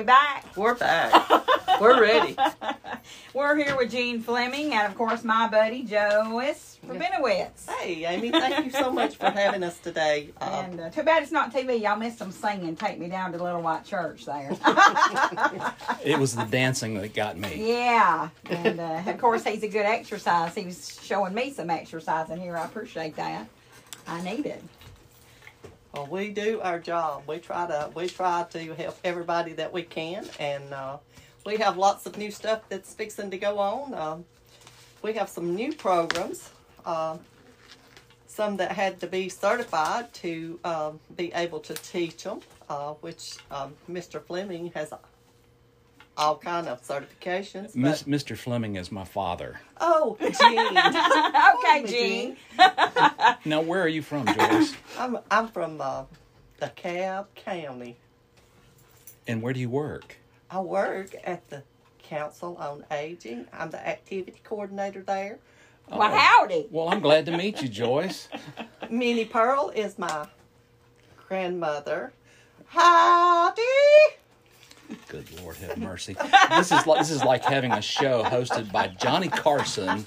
we back? We're back. We're ready. We're here with Gene Fleming and, of course, my buddy Joyce Rabinowitz. Hey, Amy, thank you so much for having us today. Uh, And uh, too bad it's not TV. Y'all missed them singing "Take Me Down to Little White Church" there. It was the dancing that got me. yeah, and uh, of course he's a good exercise. He was showing me some exercise in here. I appreciate that. I need it. Well, we do our job. We try to we try to help everybody that we can, and uh, we have lots of new stuff that's fixing to go on. Um, we have some new programs. Uh, some that had to be certified to um, be able to teach them, uh, which um, Mr. Fleming has all kind of certifications. Miss, but- Mr. Fleming is my father. oh, Gene. okay, Gene. Now, where are you from, Joyce? I'm I'm from uh, DeKalb County. and where do you work? I work at the Council on Aging. I'm the activity coordinator there. Well, Oh. howdy. Well, I'm glad to meet you, Joyce. Minnie Pearl is my grandmother. Howdy! Good Lord, have mercy. This is like this is like having a show hosted by Johnny Carson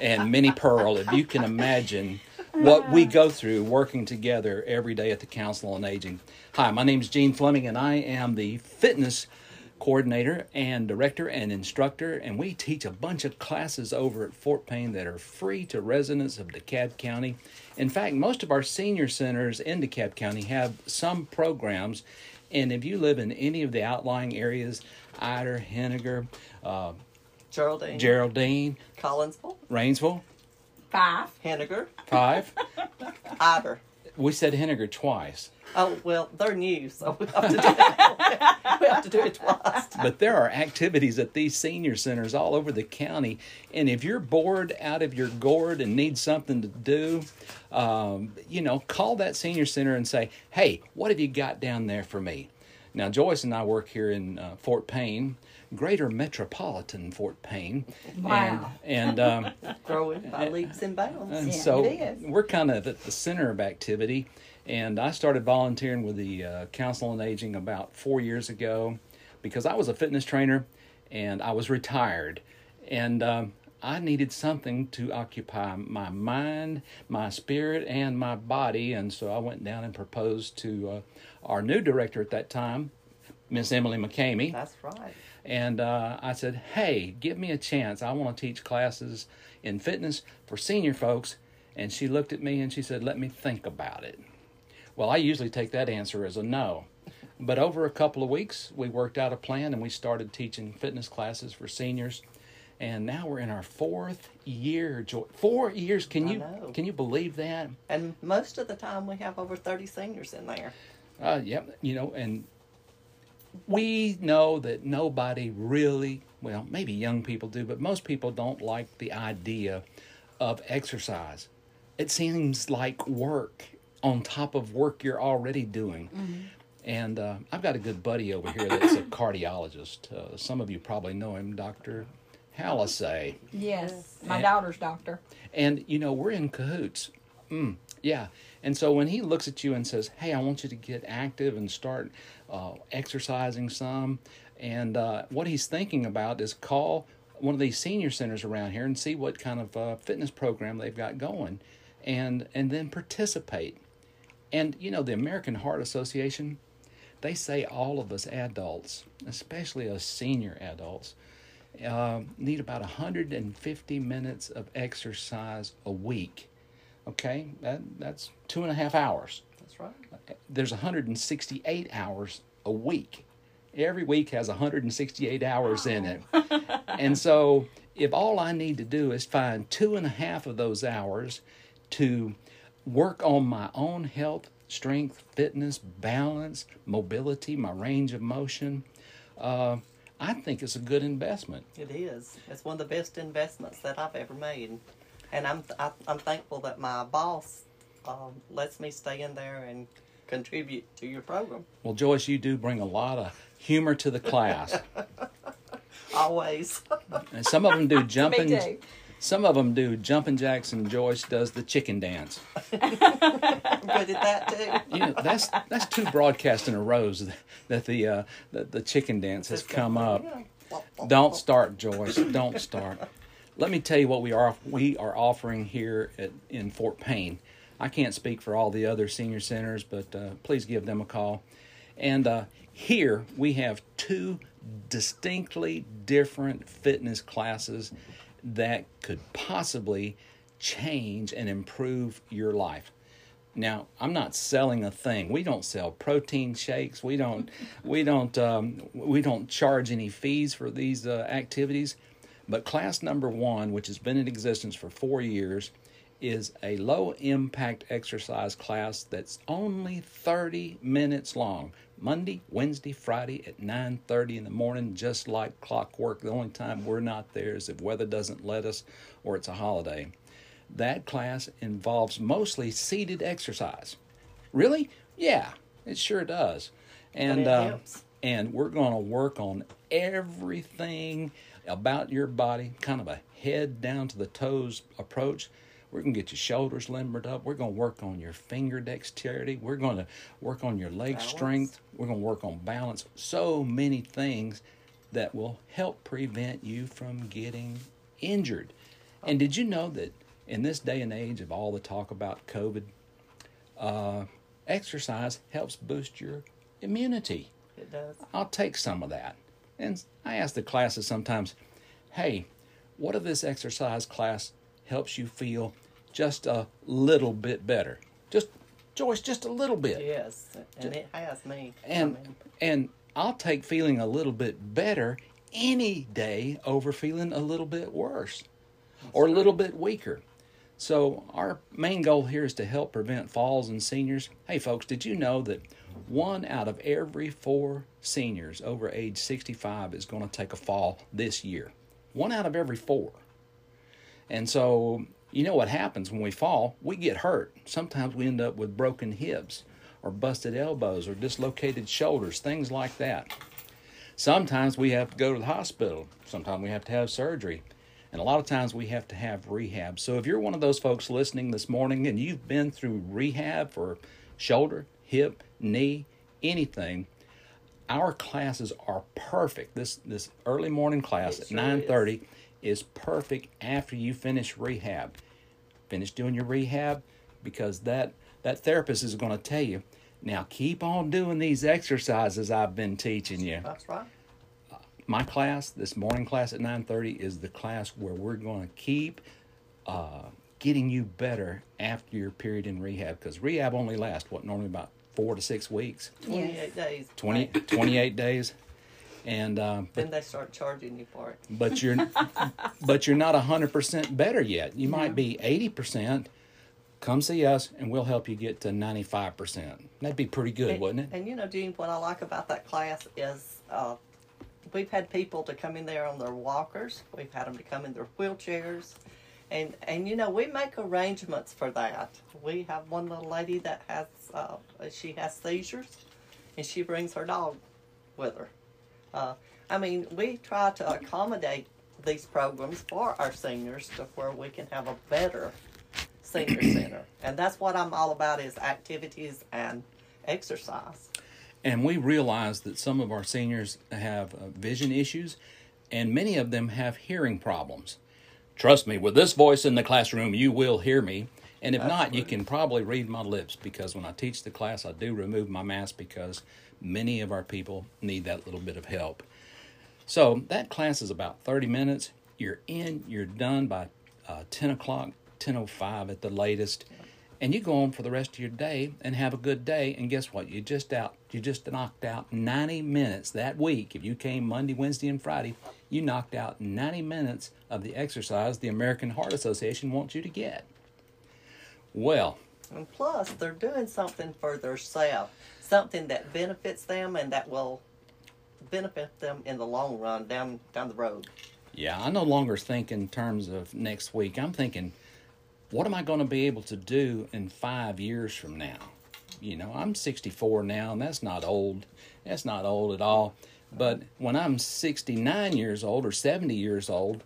and Minnie Pearl. If you can imagine what we go through working together every day at the Council on Aging. Hi, my name is Gene Fleming, and I am the fitness coordinator and director and instructor, and we teach a bunch of classes over at Fort Payne that are free to residents of DeKalb County. In fact, most of our senior centers in DeKalb County have some programs, and if you live in any of the outlying areas, Ider, Henagar, uh, Geraldine. Geraldine, Collinsville. Rainsville, Fyffe. Henagar. Fyffe. Ider. We said Henagar twice. Oh, well, they're new, so we have to do it, we have to do it twice. but there are activities at these senior centers all over the county and if you're bored out of your gourd and need something to do um, you know call that senior center and say hey what have you got down there for me now joyce and i work here in uh, fort payne greater metropolitan fort payne Wow. and, and um, Growing by leaps and bounds. and Yeah, so we're kind of at the center of activity. And I started volunteering with the uh, Council on Aging about four years ago because I was a fitness trainer and I was retired. And um, I needed something to occupy my mind, my spirit, and my body. And so I went down and proposed to uh, our new director at that time, Miss Emily McCamey. That's right. And uh, I said, hey, give me a chance. I want to teach classes in fitness for senior folks. And she looked at me and she said, let me think about it. Well, I usually take that answer as a no. But over a couple of weeks, we worked out a plan and we started teaching fitness classes for seniors. And now we're in our fourth year. Jo- Four years. Can you can you believe that? And most of the time, we have over 30 seniors in there. Uh, yep, you know, and we know that nobody really, well, maybe young people do, but most people don't like the idea of exercise. It seems like work on top of work you're already doing. And uh, I've got a good buddy over here that's a cardiologist. Uh, some of you probably know him, Dr. Hallisay. Yes. My And- daughter's doctor. And, you know, we're in cahoots. Mm, yeah. And so when he looks at you and says, Hey, I want you to get active and start uh, exercising some, and uh, what he's thinking about is call one of these senior centers around here and see what kind of uh, fitness program they've got going and, and then participate. And, you know, the American Heart Association, they say all of us adults, especially us senior adults, uh, need about 150 minutes of exercise a week. Okay, that, that's two and a half hours. That's right. There's 168 hours a week. Every week has 168 hours in it. and so, if all I need to do is find two and a half of those hours to work on my own health, strength, fitness, balance, mobility, my range of motion, uh, I think it's a good investment. It is. It's one of the best investments that I've ever made, and I'm I, I'm thankful that my boss um, lets me stay in there and contribute to your program. Well, Joyce, you do bring a lot of humor to the class. Always. And some of them do jumping. Some of them do jumping jacks, and Joyce does the chicken dance. Good at that too. You know, that's that's two broadcasts in a row that the uh, the, the chicken dance has come up. Don't start, Joyce. Don't start. Let me tell you what we are we are offering here at, in Fort Payne. I can't speak for all the other senior centers, but uh, please give them a call. And uh, here we have two distinctly different fitness classes that could possibly change and improve your life. Now, I'm not selling a thing. We don't sell protein shakes. We don't, we don't, um, we don't charge any fees for these uh, activities. But class number one, which has been in existence for four years, is a low impact exercise class that's only 30 minutes long. Monday, Wednesday, Friday at 9:30 in the morning just like clockwork. The only time we're not there is if weather doesn't let us or it's a holiday. That class involves mostly seated exercise. Really? Yeah, it sure does. And uh, and we're going to work on everything about your body, kind of a head down to the toes approach. We're going to get your shoulders limbered up. We're going to work on your finger dexterity. We're going to work on your leg balance. strength. We're going to work on balance. So many things that will help prevent you from getting injured. And did you know that in this day and age of all the talk about COVID, uh, exercise helps boost your immunity? It does. I'll take some of that. And I ask the classes sometimes, hey, what if this exercise class helps you feel just a little bit better. Just Joyce, just a little bit. Yes, and it has me. And I mean. and I'll take feeling a little bit better any day over feeling a little bit worse That's or a little bit weaker. So our main goal here is to help prevent falls in seniors. Hey folks, did you know that one out of every four seniors over age 65 is going to take a fall this year? One out of every four. And so you know what happens when we fall? We get hurt. Sometimes we end up with broken hips or busted elbows or dislocated shoulders, things like that. Sometimes we have to go to the hospital. Sometimes we have to have surgery. And a lot of times we have to have rehab. So if you're one of those folks listening this morning and you've been through rehab for shoulder, hip, knee, anything, our classes are perfect. This this early morning class it at sure 9:30 is perfect after you finish rehab. Finish doing your rehab because that that therapist is going to tell you, now keep on doing these exercises I've been teaching you. That's right. my class, this morning class at 9:30 is the class where we're going to keep uh, getting you better after your period in rehab because rehab only lasts what normally about four to six weeks 28 yes. days 20, 28 days and uh, then they start charging you for it. But you're but you're not hundred percent better yet. You might be eighty percent. Come see us, and we'll help you get to ninety five percent. That'd be pretty good, and, wouldn't it? And you know, Gene, what I like about that class is uh, we've had people to come in there on their walkers. We've had them to come in their wheelchairs. And, and you know we make arrangements for that. We have one little lady that has uh, she has seizures, and she brings her dog with her. Uh, I mean, we try to accommodate these programs for our seniors to where we can have a better senior center. And that's what I'm all about is activities and exercise. And we realize that some of our seniors have uh, vision issues and many of them have hearing problems. Trust me, with this voice in the classroom, you will hear me. And if Absolutely. not, you can probably read my lips because when I teach the class, I do remove my mask because many of our people need that little bit of help. So that class is about 30 minutes. You're in, you're done by uh, 10 o'clock, 10.05 at the latest. And you go on for the rest of your day and have a good day. And guess what? You just out, you just knocked out 90 minutes that week. If you came Monday, Wednesday, and Friday, you knocked out 90 minutes of the exercise the American Heart Association wants you to get. Well, and plus, they're doing something for themselves something that benefits them and that will benefit them in the long run down down the road. Yeah, I no longer think in terms of next week. I'm thinking, what am I going to be able to do in five years from now? You know, I'm 64 now, and that's not old. That's not old at all. But when I'm 69 years old or 70 years old,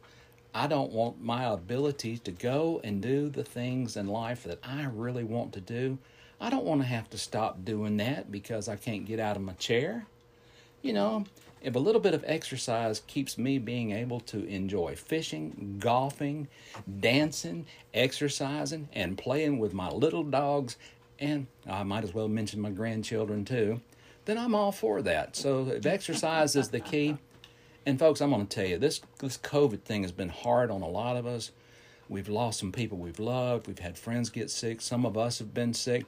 I don't want my ability to go and do the things in life that I really want to do. I don't want to have to stop doing that because I can't get out of my chair. You know, if a little bit of exercise keeps me being able to enjoy fishing, golfing, dancing, exercising, and playing with my little dogs, and I might as well mention my grandchildren too, then I'm all for that. So if exercise is the key, and folks, I'm going to tell you this this COVID thing has been hard on a lot of us. We've lost some people we've loved. We've had friends get sick. Some of us have been sick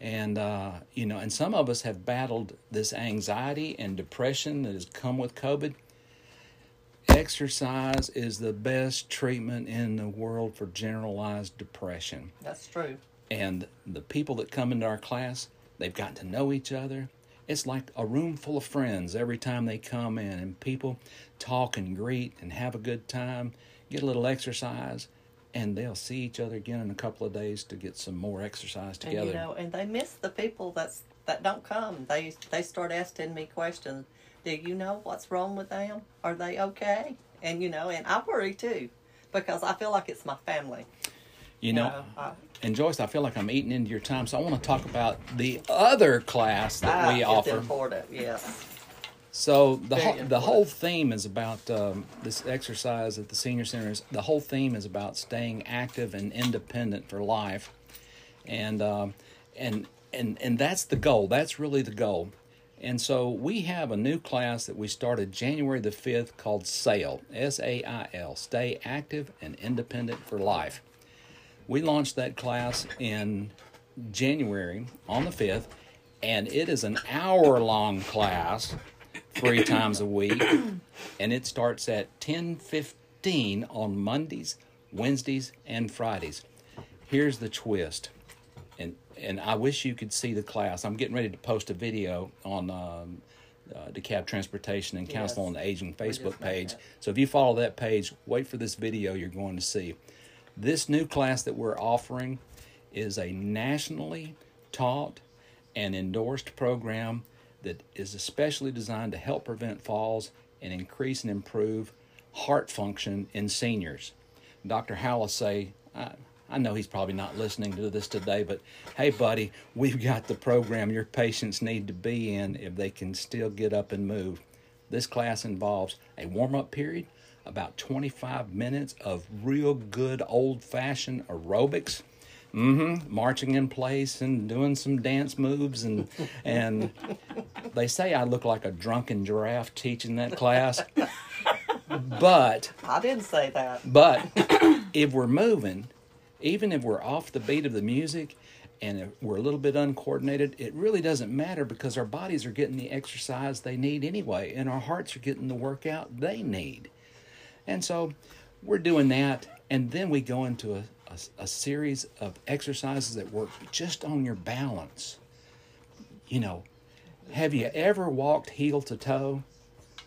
and uh, you know, and some of us have battled this anxiety and depression that has come with COVID. Exercise is the best treatment in the world for generalized depression. That's true. And the people that come into our class, they've gotten to know each other. It's like a room full of friends every time they come in, and people talk and greet and have a good time, get a little exercise, and they'll see each other again in a couple of days to get some more exercise together. And you know, and they miss the people that's that don't come. They they start asking me questions. Do you know what's wrong with them? Are they okay? And you know, and I worry too, because I feel like it's my family. You know, I, and Joyce, I feel like I'm eating into your time, so I want to talk about the other class that ah, we offer. Important, yes. So the whole, the whole theme is about um, this exercise at the senior centers. The whole theme is about staying active and independent for life, and um, and and and that's the goal. That's really the goal. And so we have a new class that we started January the fifth called SAIL. S A I L. Stay active and independent for life. We launched that class in January on the fifth, and it is an hour long class three times a week, and it starts at ten fifteen on Mondays, Wednesdays, and Fridays. Here's the twist, and and I wish you could see the class. I'm getting ready to post a video on um, uh, DeKalb Transportation and Council yes. on the Aging Facebook page. So if you follow that page, wait for this video you're going to see. This new class that we're offering is a nationally taught and endorsed program that is especially designed to help prevent falls and increase and improve heart function in seniors. Dr. Hallisay, I, I know he's probably not listening to this today, but hey, buddy, we've got the program your patients need to be in if they can still get up and move. This class involves a warm up period, about 25 minutes of real good old fashioned aerobics Mm-hmm. Marching in place and doing some dance moves and and they say I look like a drunken giraffe teaching that class. but I didn't say that. But if we're moving, even if we're off the beat of the music and if we're a little bit uncoordinated, it really doesn't matter because our bodies are getting the exercise they need anyway, and our hearts are getting the workout they need. And so we're doing that, and then we go into a, a, a series of exercises that work just on your balance. You know, have you ever walked heel to toe?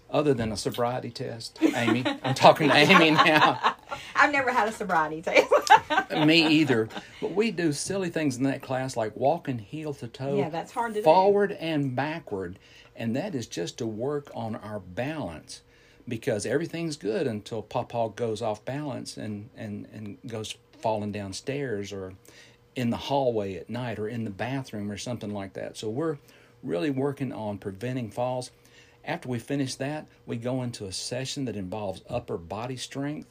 other than a sobriety test, Amy. I'm talking to Amy now. I've never had a sobriety test. Me either. But we do silly things in that class like walking heel to toe. Yeah, that's hard to forward do. and backward. And that is just to work on our balance because everything's good until Papa goes off balance and, and, and goes falling downstairs or in the hallway at night or in the bathroom or something like that. So we're really working on preventing falls. After we finish that, we go into a session that involves upper body strength.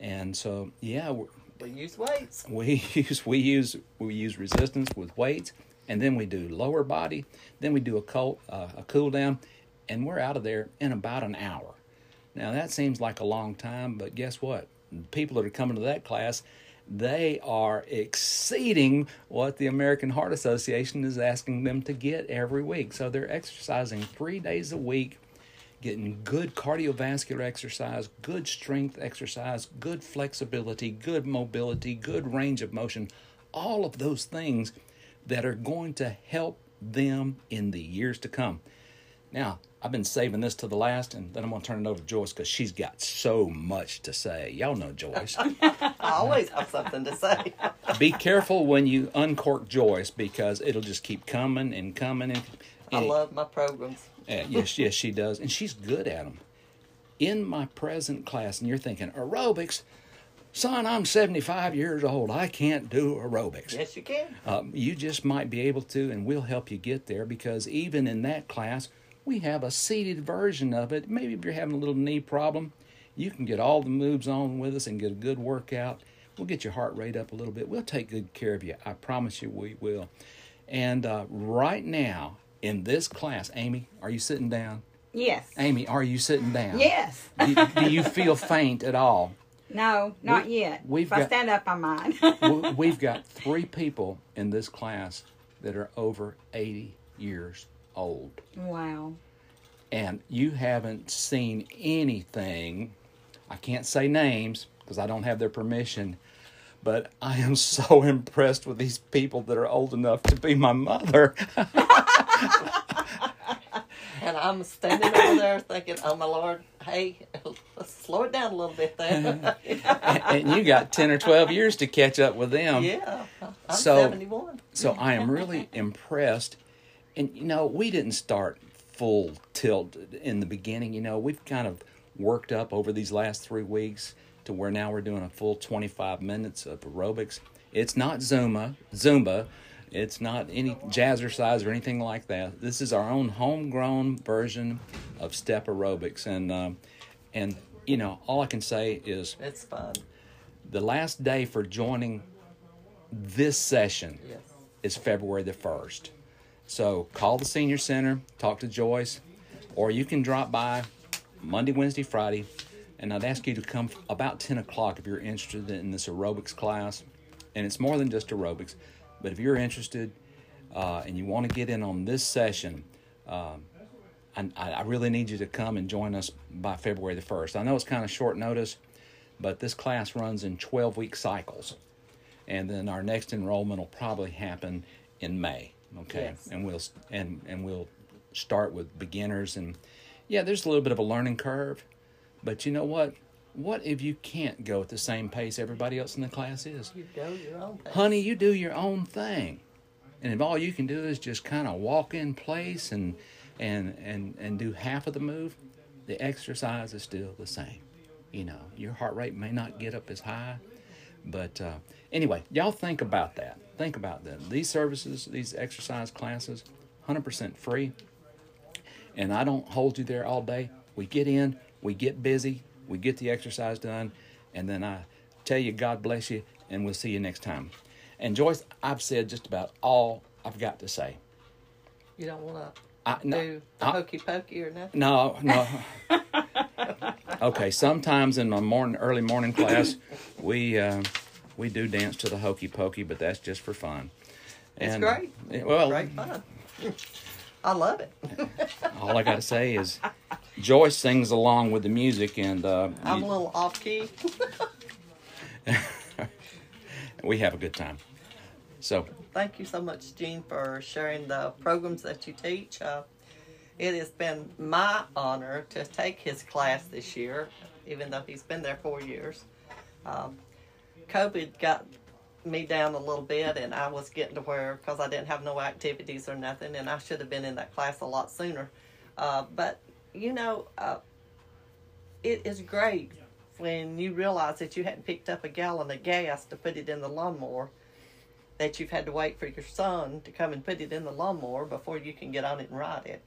And so, yeah, we use weights. We use we use we use resistance with weights, and then we do lower body. Then we do a cool uh, a cool down, and we're out of there in about an hour. Now that seems like a long time, but guess what? people that are coming to that class, they are exceeding what the American Heart Association is asking them to get every week. So they're exercising three days a week, getting good cardiovascular exercise, good strength exercise, good flexibility, good mobility, good range of motion, all of those things that are going to help them in the years to come. Now, I've been saving this to the last, and then I'm going to turn it over to Joyce because she's got so much to say. Y'all know Joyce. I always have something to say. Be careful when you uncork Joyce because it'll just keep coming and coming. And, and I love my programs. Uh, yes, yes, she does, and she's good at them. in my present class, and you're thinking, aerobics? Son, I'm 75 years old. I can't do aerobics. Yes, you can. Um, you just might be able to, and we'll help you get there because even in that class, we have a seated version of it. Maybe if you're having a little knee problem, you can get all the moves on with us and get a good workout. We'll get your heart rate up a little bit. We'll take good care of you. I promise you we will. And uh, right now, in this class, Amy, are you sitting down? Yes. Amy, are you sitting down? Yes. do, do you feel faint at all? No, not We- yet. we've if I stand up, I might. We- We've got three people in this class that are over 80 years old. wow. and you haven't seen anything. I can't say names because I don't have their permission, but I am so impressed with these people that are old enough to be my mother. And I'm standing over there thinking, oh my lord, hey, let's slow it down a little bit there. and you got 10 or 12 years to catch up with them. yeah, I'm So- 71. So I am really impressed. And you know, we didn't start full tilt in the beginning. You know, we've kind of worked up over these last three weeks to where now we're doing a full 25 minutes of aerobics. It's not Zumba, Zumba. It's not any jazzercise or anything like that. This is our own homegrown version of step aerobics, and um, and you know, all I can say is It's fun. the last day for joining this session Yes. is February the 1st. So call the senior center, talk to Joyce, or you can drop by Monday, Wednesday, Friday, and I'd ask you to come about 10 o'clock if you're interested in this aerobics class. And it's more than just aerobics, but if you're interested uh, and you want to get in on this session, um, I, I really need you to come and join us by February the 1st. I know it's kind of short notice, but this class runs in 12 week cycles and then our next enrollment will probably happen in May. Okay, Yes. and we'll and and we'll start with beginners and yeah, there's a little bit of a learning curve, but you know what? What if you can't go at the same pace everybody else in the class is? You go your own pace. Honey, you do your own thing, and if all you can do is just kind of walk in place and and and and do half of the move, the exercise is still the same. You know, your heart rate may not get up as high, but uh, anyway, y'all think about that. Think about that. These services, these exercise classes, 100% free. And I don't hold you there all day. We get in, we get busy, we get the exercise done, and then I tell you, God bless you, and we'll see you next time. And Joyce, I've said just about all I've got to say. You don't want to I, no, do the I- hokey pokey or nothing. no, no. okay, sometimes in my morning, early morning class, we uh, we do dance to the hokey pokey, but that's just for fun. It's And, great. eh, Well, Great fun. I love it. all I got to say is, Joyce sings along with the music, and uh, I'm you- a little off key. we have a good time. So, Thank you so much, Gene, for sharing the programs that you teach. Uh, it has been my honor to take his class this year, even though he's been there four years. Um, COVID got me down a little bit, and I was getting to where, because I didn't have no activities or nothing, and I should have been in that class a lot sooner. Uh, but, you know, uh, it is great when you realize that you hadn't picked up a gallon of gas to put it in the lawnmower that you've had to wait for your son to come and put it in the lawnmower before you can get on it and ride it.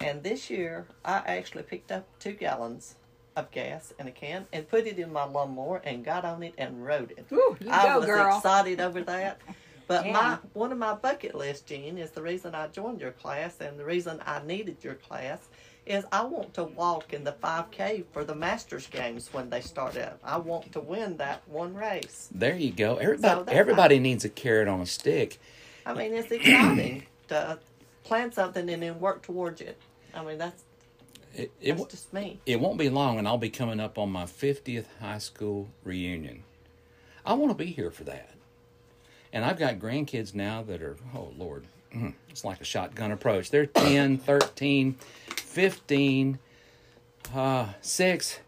And this year, I actually picked up two gallons of gas in a can and put it in my lawnmower and got on it and rode it. Woo, you I go, was girl. excited over that. But Yeah. my one of my bucket list, Gene, is the reason I joined your class and the reason I needed your class is I want to walk in the 5K for the Masters games when they start up. I want to win that one race. there you go. Everybody, that's everybody needs a carrot on a stick. I mean, it's exciting to plan something and then work towards it. I mean, that's It, it, that's just me. it won't be long, and I'll be coming up on my 50th high school reunion. I want to be here for that. And I've got grandkids now that are, oh Lord, mm, it's like a shotgun approach. They're 10, 13, 15, uh, 6,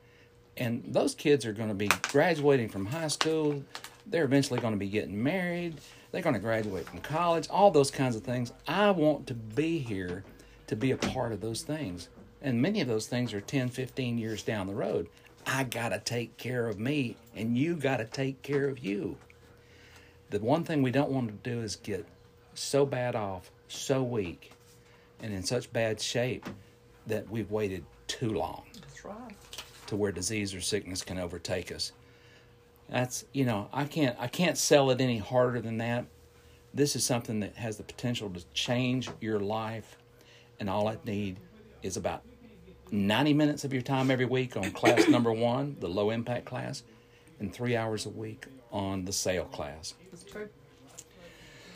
and those kids are going to be graduating from high school. They're eventually going to be getting married. They're going to graduate from college, all those kinds of things. I want to be here to be a part of those things. And many of those things are 10, 15 years down the road. I got to take care of me, and you got to take care of you. The one thing we don't want to do is get so bad off, so weak, and in such bad shape that we've waited too long That's right. to where disease or sickness can overtake us. That's you know I can't I can't sell it any harder than that. This is something that has the potential to change your life, and all I need is about ninety minutes of your time every week on class number one, the low impact class, and three hours a week on the SAIL class. That's true.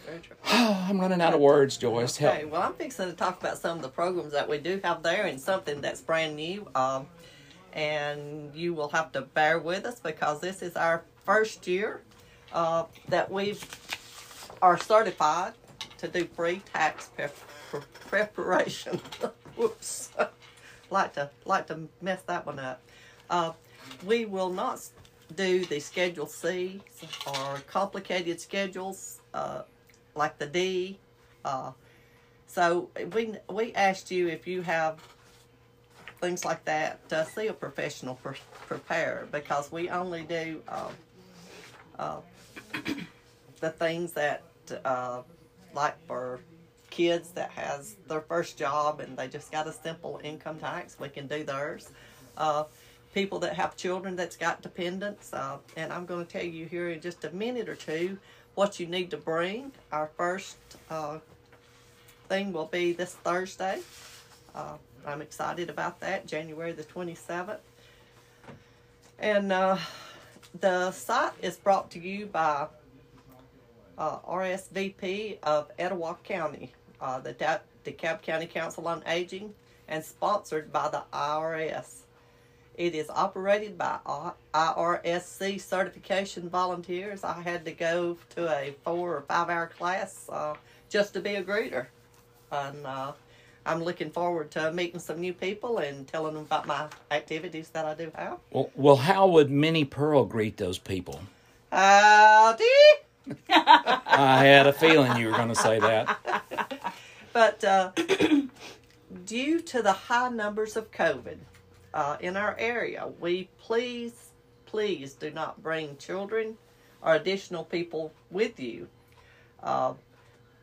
Very true. Oh, I'm running out of words, Joyce. Okay, Help. well, I'm fixing to talk about some of the programs that we do have there and something that's brand new. Um, and you will have to bear with us because this is our first year uh, that we are certified to do free tax prep pre- preparation. Whoops, like to like to mess that one up. Uh, we will not do the Schedule C or complicated schedules uh, like the D. Uh, so we we asked you if you have things like that to see a professional pre- prepare because we only do uh, uh, the things that uh, like for kids that has their first job and they just got a simple income tax we can do theirs. Uh, people that have children that's got dependents uh, and i'm going to tell you here in just a minute or two what you need to bring. Our first uh, thing will be this thursday. Uh, i'm excited about that january the 27th and uh, the site is brought to you by uh, RSVP of Etowah County, uh, the Da- DeKalb County Council on Aging, and sponsored by the IRS. It is operated by IRSC certification volunteers. I had to go to a four or five hour class uh, just to be a greeter. And uh, I'm looking forward to meeting some new people and telling them about my activities that I do have. Well, well, how would Minnie Pearl greet those people? Howdy! I had a feeling you were going to say that. But uh, due to the high numbers of COVID uh, in our area, we please, please do not bring children or additional people with you. Uh,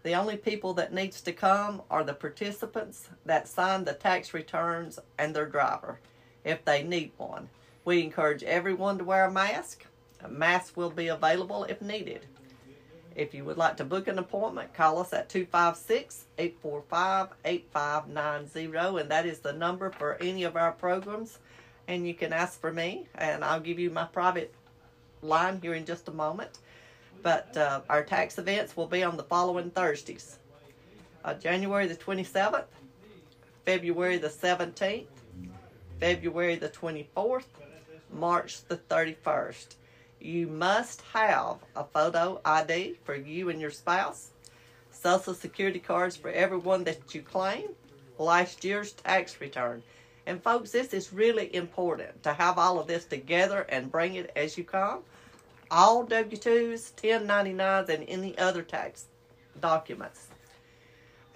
the only people that needs to come are the participants that sign the tax returns and their driver, if they need one. We encourage everyone to wear a mask. A mask will be available if needed. If you would like to book an appointment, call us at 256 845 8590, and that is the number for any of our programs. And you can ask for me, and I'll give you my private line here in just a moment. But uh, our tax events will be on the following Thursdays uh, January the 27th, February the 17th, February the 24th, March the 31st. You must have a photo ID for you and your spouse, social security cards for everyone that you claim, last year's tax return. And folks, this is really important to have all of this together and bring it as you come. All W 2s, 1099s, and any other tax documents.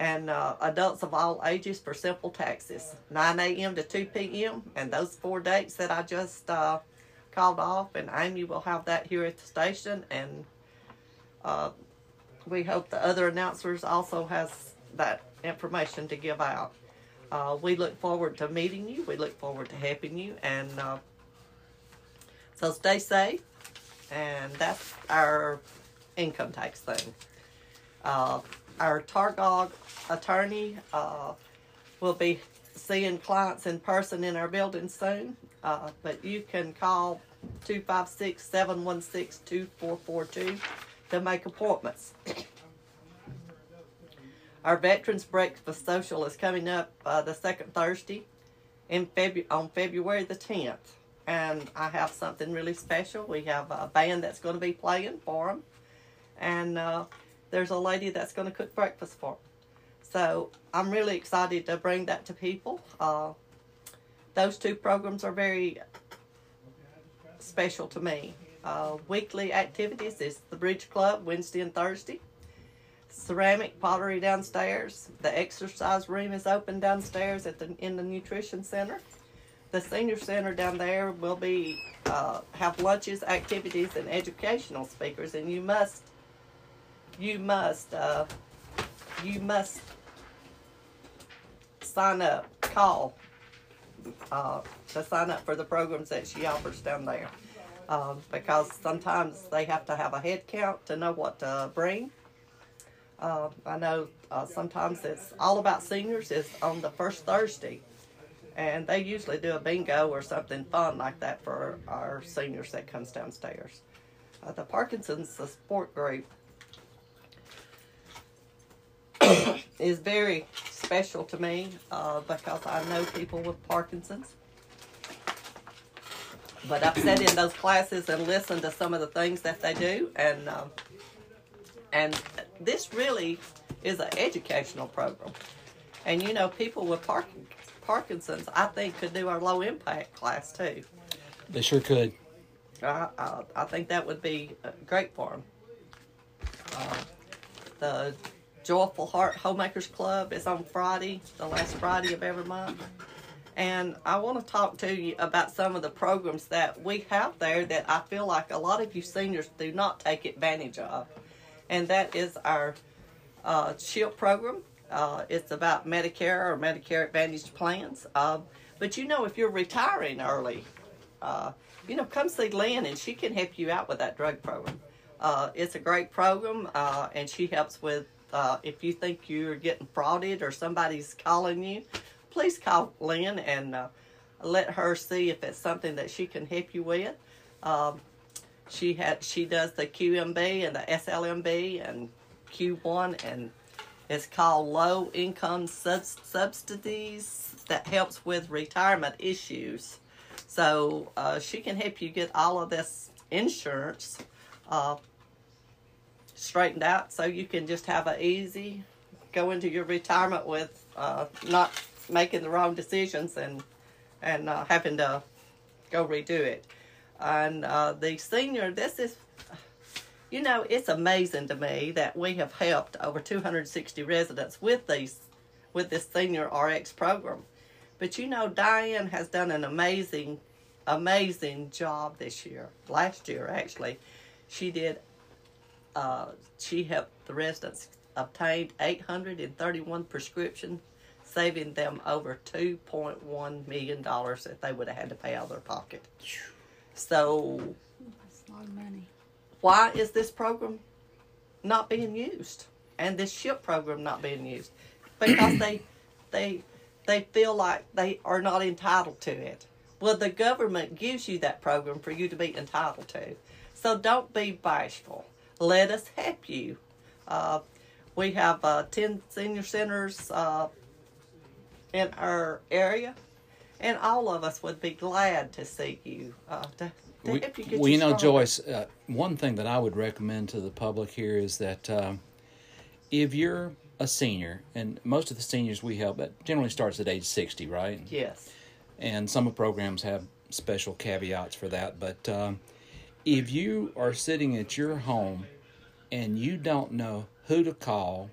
And uh, adults of all ages for simple taxes, 9 a.m. to 2 p.m. And those four dates that I just uh, called off, and Amy will have that here at the station. And uh, we hope the other announcers also has that information to give out. Uh, we look forward to meeting you. We look forward to helping you, and uh, so stay safe. And that's our income tax thing. Uh, our TARCOG attorney uh, will be seeing clients in person in our building soon. Uh, but you can call 256 716 2442 to make appointments. Our Veterans Breakfast Social is coming up uh, the second Thursday in Febu- on February the 10th. And I have something really special. We have a band that's going to be playing for them. And uh, there's a lady that's going to cook breakfast for them. So I'm really excited to bring that to people. Uh, those two programs are very special to me. Uh, weekly activities is the Bridge Club Wednesday and Thursday. ceramic pottery downstairs. The exercise room is open downstairs at the in the nutrition center. The senior center down there will be uh, have lunches, activities, and educational speakers, and you must you must uh, you must sign up, call uh, to sign up for the programs that she offers down there. Um, because sometimes they have to have a head count to know what to bring. Uh, I know uh, sometimes it's all about seniors is on the first Thursday, and they usually do a bingo or something fun like that for our seniors that comes downstairs. Uh, the Parkinson's support group is very special to me uh, because I know people with Parkinson's. But I've sat in those classes and listened to some of the things that they do, and um, and this really is an educational program. And you know, people with Park- Parkinson's, I think, could do our low impact class too. They sure could. I, I, I think that would be uh, great for them. Uh, the Joyful Heart Homemakers Club is on Friday, the last Friday of every month. And I want to talk to you about some of the programs that we have there that I feel like a lot of you seniors do not take advantage of. And that is our uh, SHIP program. Uh, it's about Medicare or Medicare Advantage plans. Um, but you know, if you're retiring early, uh, you know, come see Lynn and she can help you out with that drug program. Uh, it's a great program, uh, and she helps with uh, if you think you're getting frauded or somebody's calling you, please call Lynn and uh, let her see if it's something that she can help you with. Um, she had she does the QMB and the SLMB and Q1 and it's called low income sub- subsidies that helps with retirement issues. So uh, she can help you get all of this insurance uh, straightened out so you can just have an easy go into your retirement with uh, not making the wrong decisions and and uh, having to go redo it. And uh, the senior, this is, you know, it's amazing to me that we have helped over 260 residents with these, with this senior RX program. But you know, Diane has done an amazing, amazing job this year. Last year, actually, she did. Uh, she helped the residents obtain 831 prescriptions saving them over $2.1 million that they would have had to pay out of their pocket. So, That's a lot of money. Why is this program not being used? And this SHIP program not being used? Because they, they, they feel like they are not entitled to it. Well, the government gives you that program for you to be entitled to. So don't be bashful. Let us help you. Uh, we have uh, 10 senior centers uh, in our area, and all of us would be glad to see you uh, to, We, you well, you know. Joyce, uh, one thing that I would recommend to the public here is that um, if you're a senior, and most of the seniors we help, that generally starts at age 60, right? Yes. and some of the programs have special caveats for that. But um, if you are sitting at your home and you don't know who to call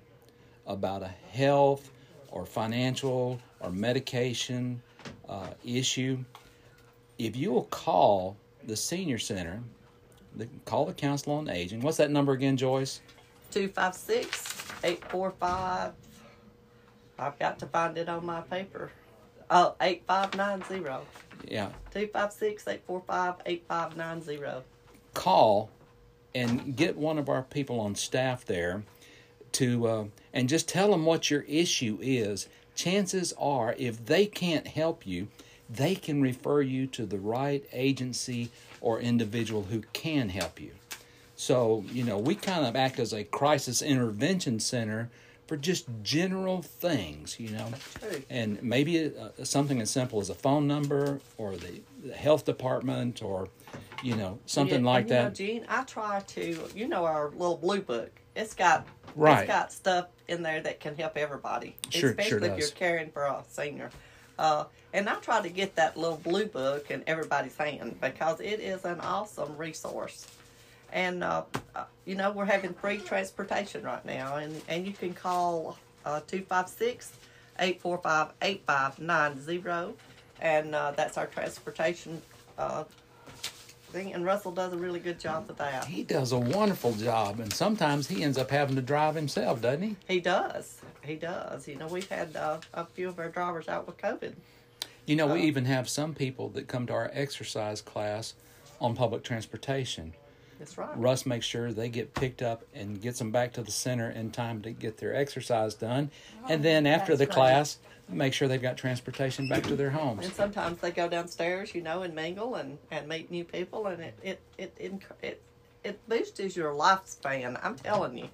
about a health or financial or medication uh, issue, if you will call the senior center, the, call the Council on Aging. What's that number again, Joyce? 256 845. I've got to find it on my paper. Oh, 8590. Yeah, 256 845 8590. call and get one of our people on staff there to uh, and just tell them what your issue is chances are if they can't help you they can refer you to the right agency or individual who can help you so you know we kind of act as a crisis intervention center for just general things you know and maybe uh, something as simple as a phone number or the, the health department or you know something Yeah, like and you know, that Gene, I try to, you know, our little blue book. It's got Right. It's got stuff in there that can help everybody, Sure- especially sure if you're caring for a senior. Uh, and I try to get that little blue book in everybody's hand because it is an awesome resource. And uh, uh, you know we're having free transportation right now, and and you can call uh, 256 845 8590 and uh, that's our transportation thing. And Russell does a really good job with that. He does a wonderful job, and sometimes he ends up having to drive himself, doesn't he? He does. He does. You know, we've had uh, a few of our drivers out with COVID. You know, we Uh, even have some people that come to our exercise class on public transportation. That's right. Russ makes sure they get picked up and gets them back to the center in time to get their exercise done. and then after Oh, that's the great. class, make sure they've got transportation back to their homes. And sometimes they go downstairs, you know, and mingle and, and meet new people, and it it it it it, it boosts your lifespan. I'm telling you,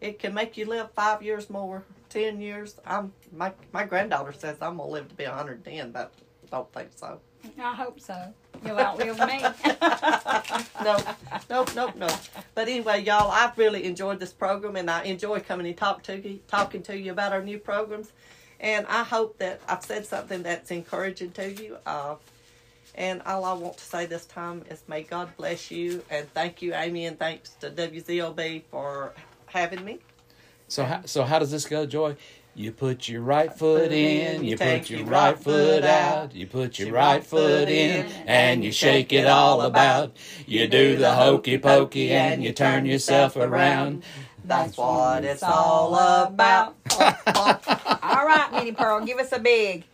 it can make you live five years more, ten years. I'm my my granddaughter says I'm gonna live to be 110, but don't think so. I hope so. You'll outlive me. no, no, no, no. But anyway, y'all, I've really enjoyed this program, and I enjoy coming and talk to you, talking to you about our new programs. And I hope that I've said something that's encouraging to you. Uh, and all I want to say this time is, may God bless you, and thank you, Amy, and thanks to WZOB for having me. So, how, so how does this go, Joy? You put your right foot in, you put your right foot out, you put your right foot in, and you shake it all about. You do the hokey pokey and you turn yourself around. That's what it's all about. Right, Minnie Pearl, give us a big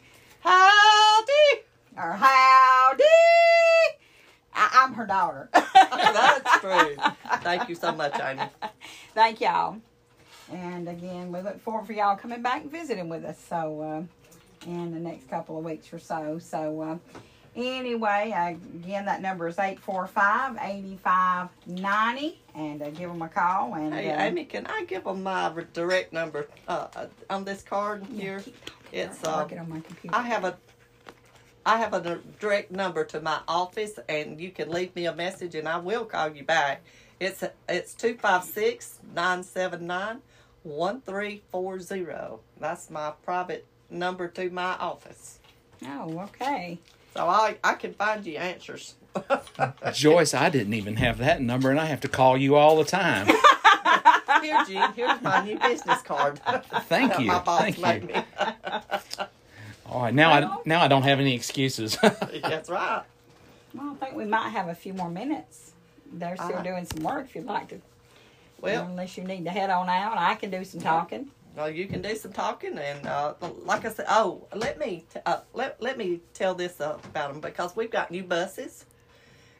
Howdy! or howdy. I, I'm her daughter. That's true. Thank you so much, Amy. Thank y'all. And again, we look forward for y'all coming back and visiting with us. So, uh, in the next couple of weeks or so. So, uh, anyway, again, that number is 845 8590. And uh, give them a call. And Hey, uh, Amy, can I give them my direct number uh, uh, on this card here? It's uh, on my computer. I have a I have a direct number to my office, and you can leave me a message, and I will call you back. It's it's two five six nine seven nine one three four zero. That's my private number to my office, Oh, okay. So I I can find you answers. Joyce, I didn't even have that number, and I have to call you all the time. Here, Gene, here's my new business card. Thank you. My boss Thank made you. me. All right, now I now I don't have any excuses. That's right. Well, I think we might have a few more minutes. They're still Uh-huh. doing some work if you'd like to. Well, unless you need to head on out, I can do some talking. Well, you can do some talking, and uh, like I said, oh, let me t- uh, let let me tell this uh, about them because we've got new buses,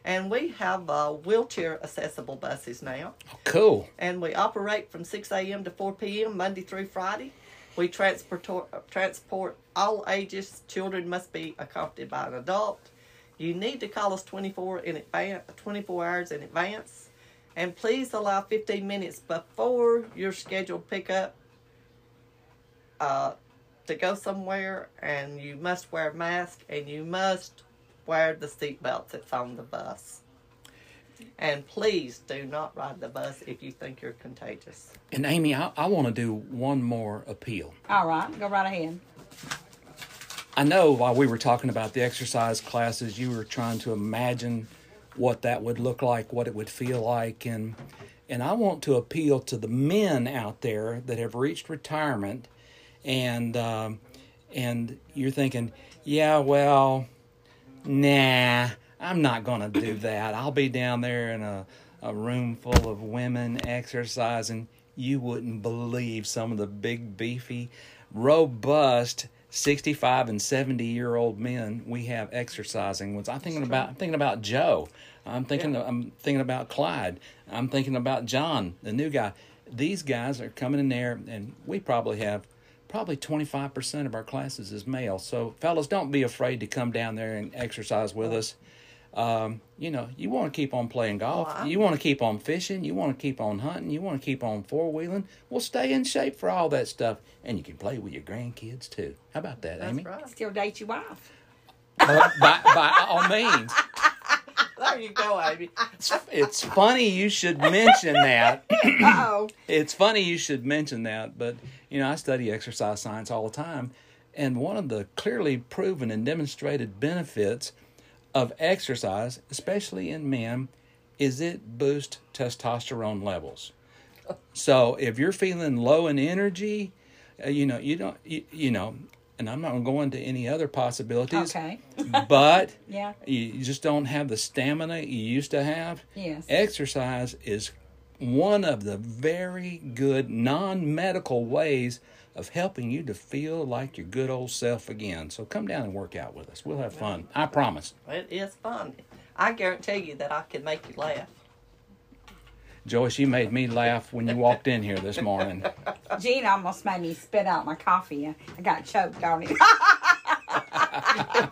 and we have uh, wheelchair accessible buses now, cool. and we operate from six a.m. to four p.m. Monday through Friday. We transport transport all ages. Children must be accompanied by an adult. You need to call us twenty four in advance, twenty four hours in advance, and please allow fifteen minutes before your scheduled pickup uh, to go somewhere, and you must wear a mask, and you must wear the seatbelt that's on the bus. And please do not ride the bus if you think you're contagious. And Amy, I, I want to do one more appeal. All right, go right ahead. I know while we were talking about the exercise classes, you were trying to imagine what that would look like, what it would feel like, and and I want to appeal to the men out there that have reached retirement, and um, and you're thinking, yeah, well, nah, I'm not gonna do that. I'll be down there in a a room full of women exercising. You wouldn't believe some of the big, beefy, robust 65 and 70 year old men we have exercising with. I'm thinking about I'm thinking about Joe. I'm thinking Yeah. I'm thinking about Clyde. I'm thinking about John, the new guy. These guys are coming in there and we probably have probably 25% of our classes is male. So fellas, don't be afraid to come down there and exercise with us. Um, you know, you want to keep on playing golf. Well, you want to keep on fishing. You want to keep on hunting. You want to keep on four wheeling. Well, stay in shape for all that stuff, and you can play with your grandkids too. How about that, That's Amy? right. Still date your wife. by, by all means. There you go, Amy. It's, it's funny you should mention that. Uh-oh. it's funny you should mention that, but you know, I study exercise science all the time, and one of the clearly proven and demonstrated benefits of exercise, especially in men, is it boosts testosterone levels. So if you're feeling low in energy, uh, you know you don't you, you know, and I'm not going to go into any other possibilities. Okay. but Yeah. you, you just don't have the stamina you used to have. Yes. Exercise is one of the very good non-medical ways of helping you to feel like your good old self again. So come down and work out with us. We'll have fun. I promise. It is fun. I guarantee you that I can make you laugh. Joyce, you made me laugh when you walked in here this morning. Gene almost made me spit out my coffee. I got choked on it.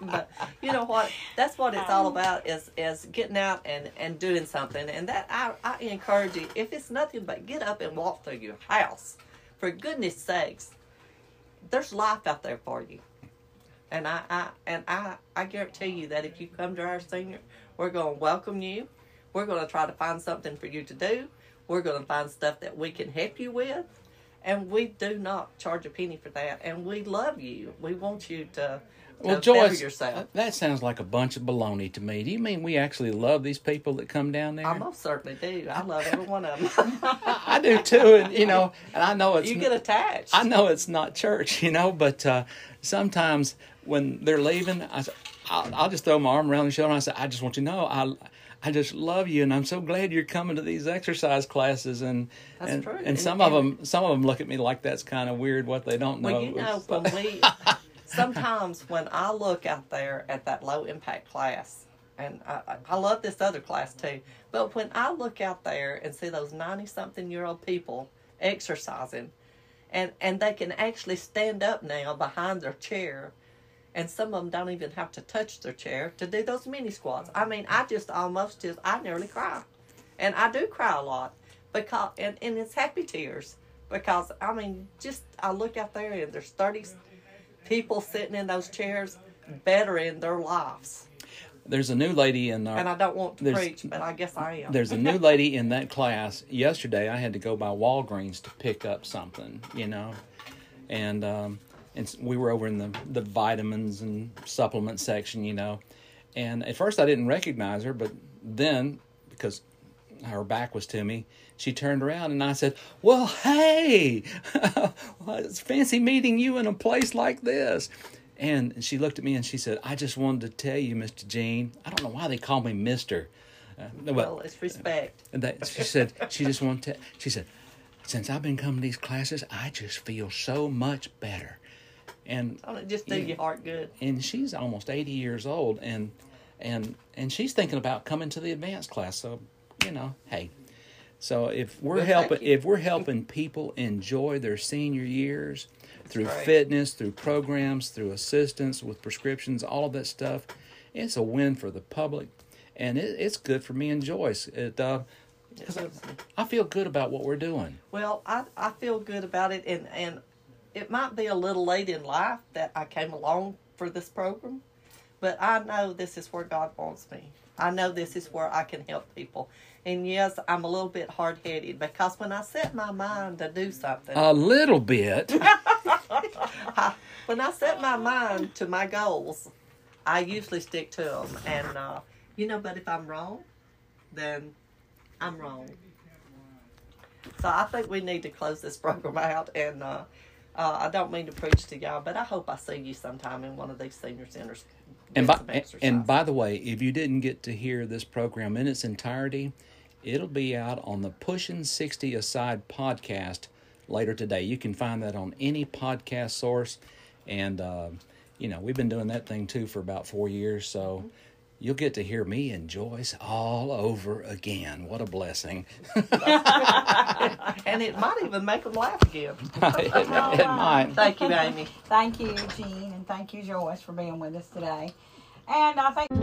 but you know what? That's what it's all um, about is is getting out and and doing something. And that I I encourage you. If it's nothing but get up and walk through your house, for goodness sakes, there's life out there for you. And I, I and I I guarantee you that if you come to our senior, we're going to welcome you. We're going to try to find something for you to do. We're going to find stuff that we can help you with. And we do not charge a penny for that. And we love you. We want you to, Well, Joyce, yourself. that sounds like a bunch of baloney to me. Do you mean we actually love these people that come down there? I most certainly do. I love every one of them. I do too, and you know, and I know it's you get attached. I know it's not church, you know, but uh, sometimes when they're leaving, I, I'll, I'll just throw my arm around their shoulder and I say, I just want you to know, I, I just love you, and I'm so glad you're coming to these exercise classes. And That's and, true. and And- some of them, some of them look at me like that's kind of weird what they don't know. Well, you know, when we sometimes when I look out there at that low impact class, and I, I- I love this other class too, but when I look out there and see those ninety something year old people exercising, and and they can actually stand up now behind their chair, and some of them don't even have to touch their chair to do those mini squats. I mean, I just almost just I nearly cry, and I do cry a lot because and, and it's happy tears because I mean just I look out there and there's thirty people sitting in those chairs bettering their lives, There's a new lady in our and I don't want to preach, but I guess I am. There's a new lady in that class. Yesterday, I had to go by Walgreens to pick up something, you know, and um, and we were over in the the vitamins and supplement section, you know, and at first I didn't recognize her, but then because her back was to me, she turned around and I said, "Well, hey, well, it's fancy meeting you in a place like this." And she looked at me and she said, "I just wanted to tell you, Mr. Gene. I don't know why they call me Mister." Uh, but- well, it's respect. and that she said she just wanted to she said since i've been coming to these classes i just feel so much better and it just do Yeah. your heart good? and she's almost 80 years old and and and she's thinking about coming to the advanced class so you know hey so if we're Well, helping if we're helping people enjoy their senior years through right. fitness through programs through assistance with prescriptions all of that stuff it's a win for the public and it, it's good for me and joyce it uh, It's. I feel good about what we're doing. Well, I I feel good about it, and and it might be a little late in life that I came along for this program, but I know this is where God wants me. I know this is where I can help people. And yes, I'm a little bit hard headed because when I set my mind to do something, A little bit. when I set my mind to my goals, I usually stick to them. And uh, you know, but if I'm wrong, then I'm wrong. So I think we need to close this program out. And uh, uh, I don't mean to preach to y'all, but I hope I see you sometime in one of these senior centers. and by and by the way, if you didn't get to hear this program in its entirety, it'll be out on the Pushing 60 Aside podcast later today. You can find that on any podcast source and uh, you know, we've been doing that thing too for about 4 years, so You'll get to hear me and Joyce all over again. What a blessing. and it might even make them laugh again. it, it might. Thank you, Amy. Thank you, Gene, and thank you, Joyce, for being with us today. And I think.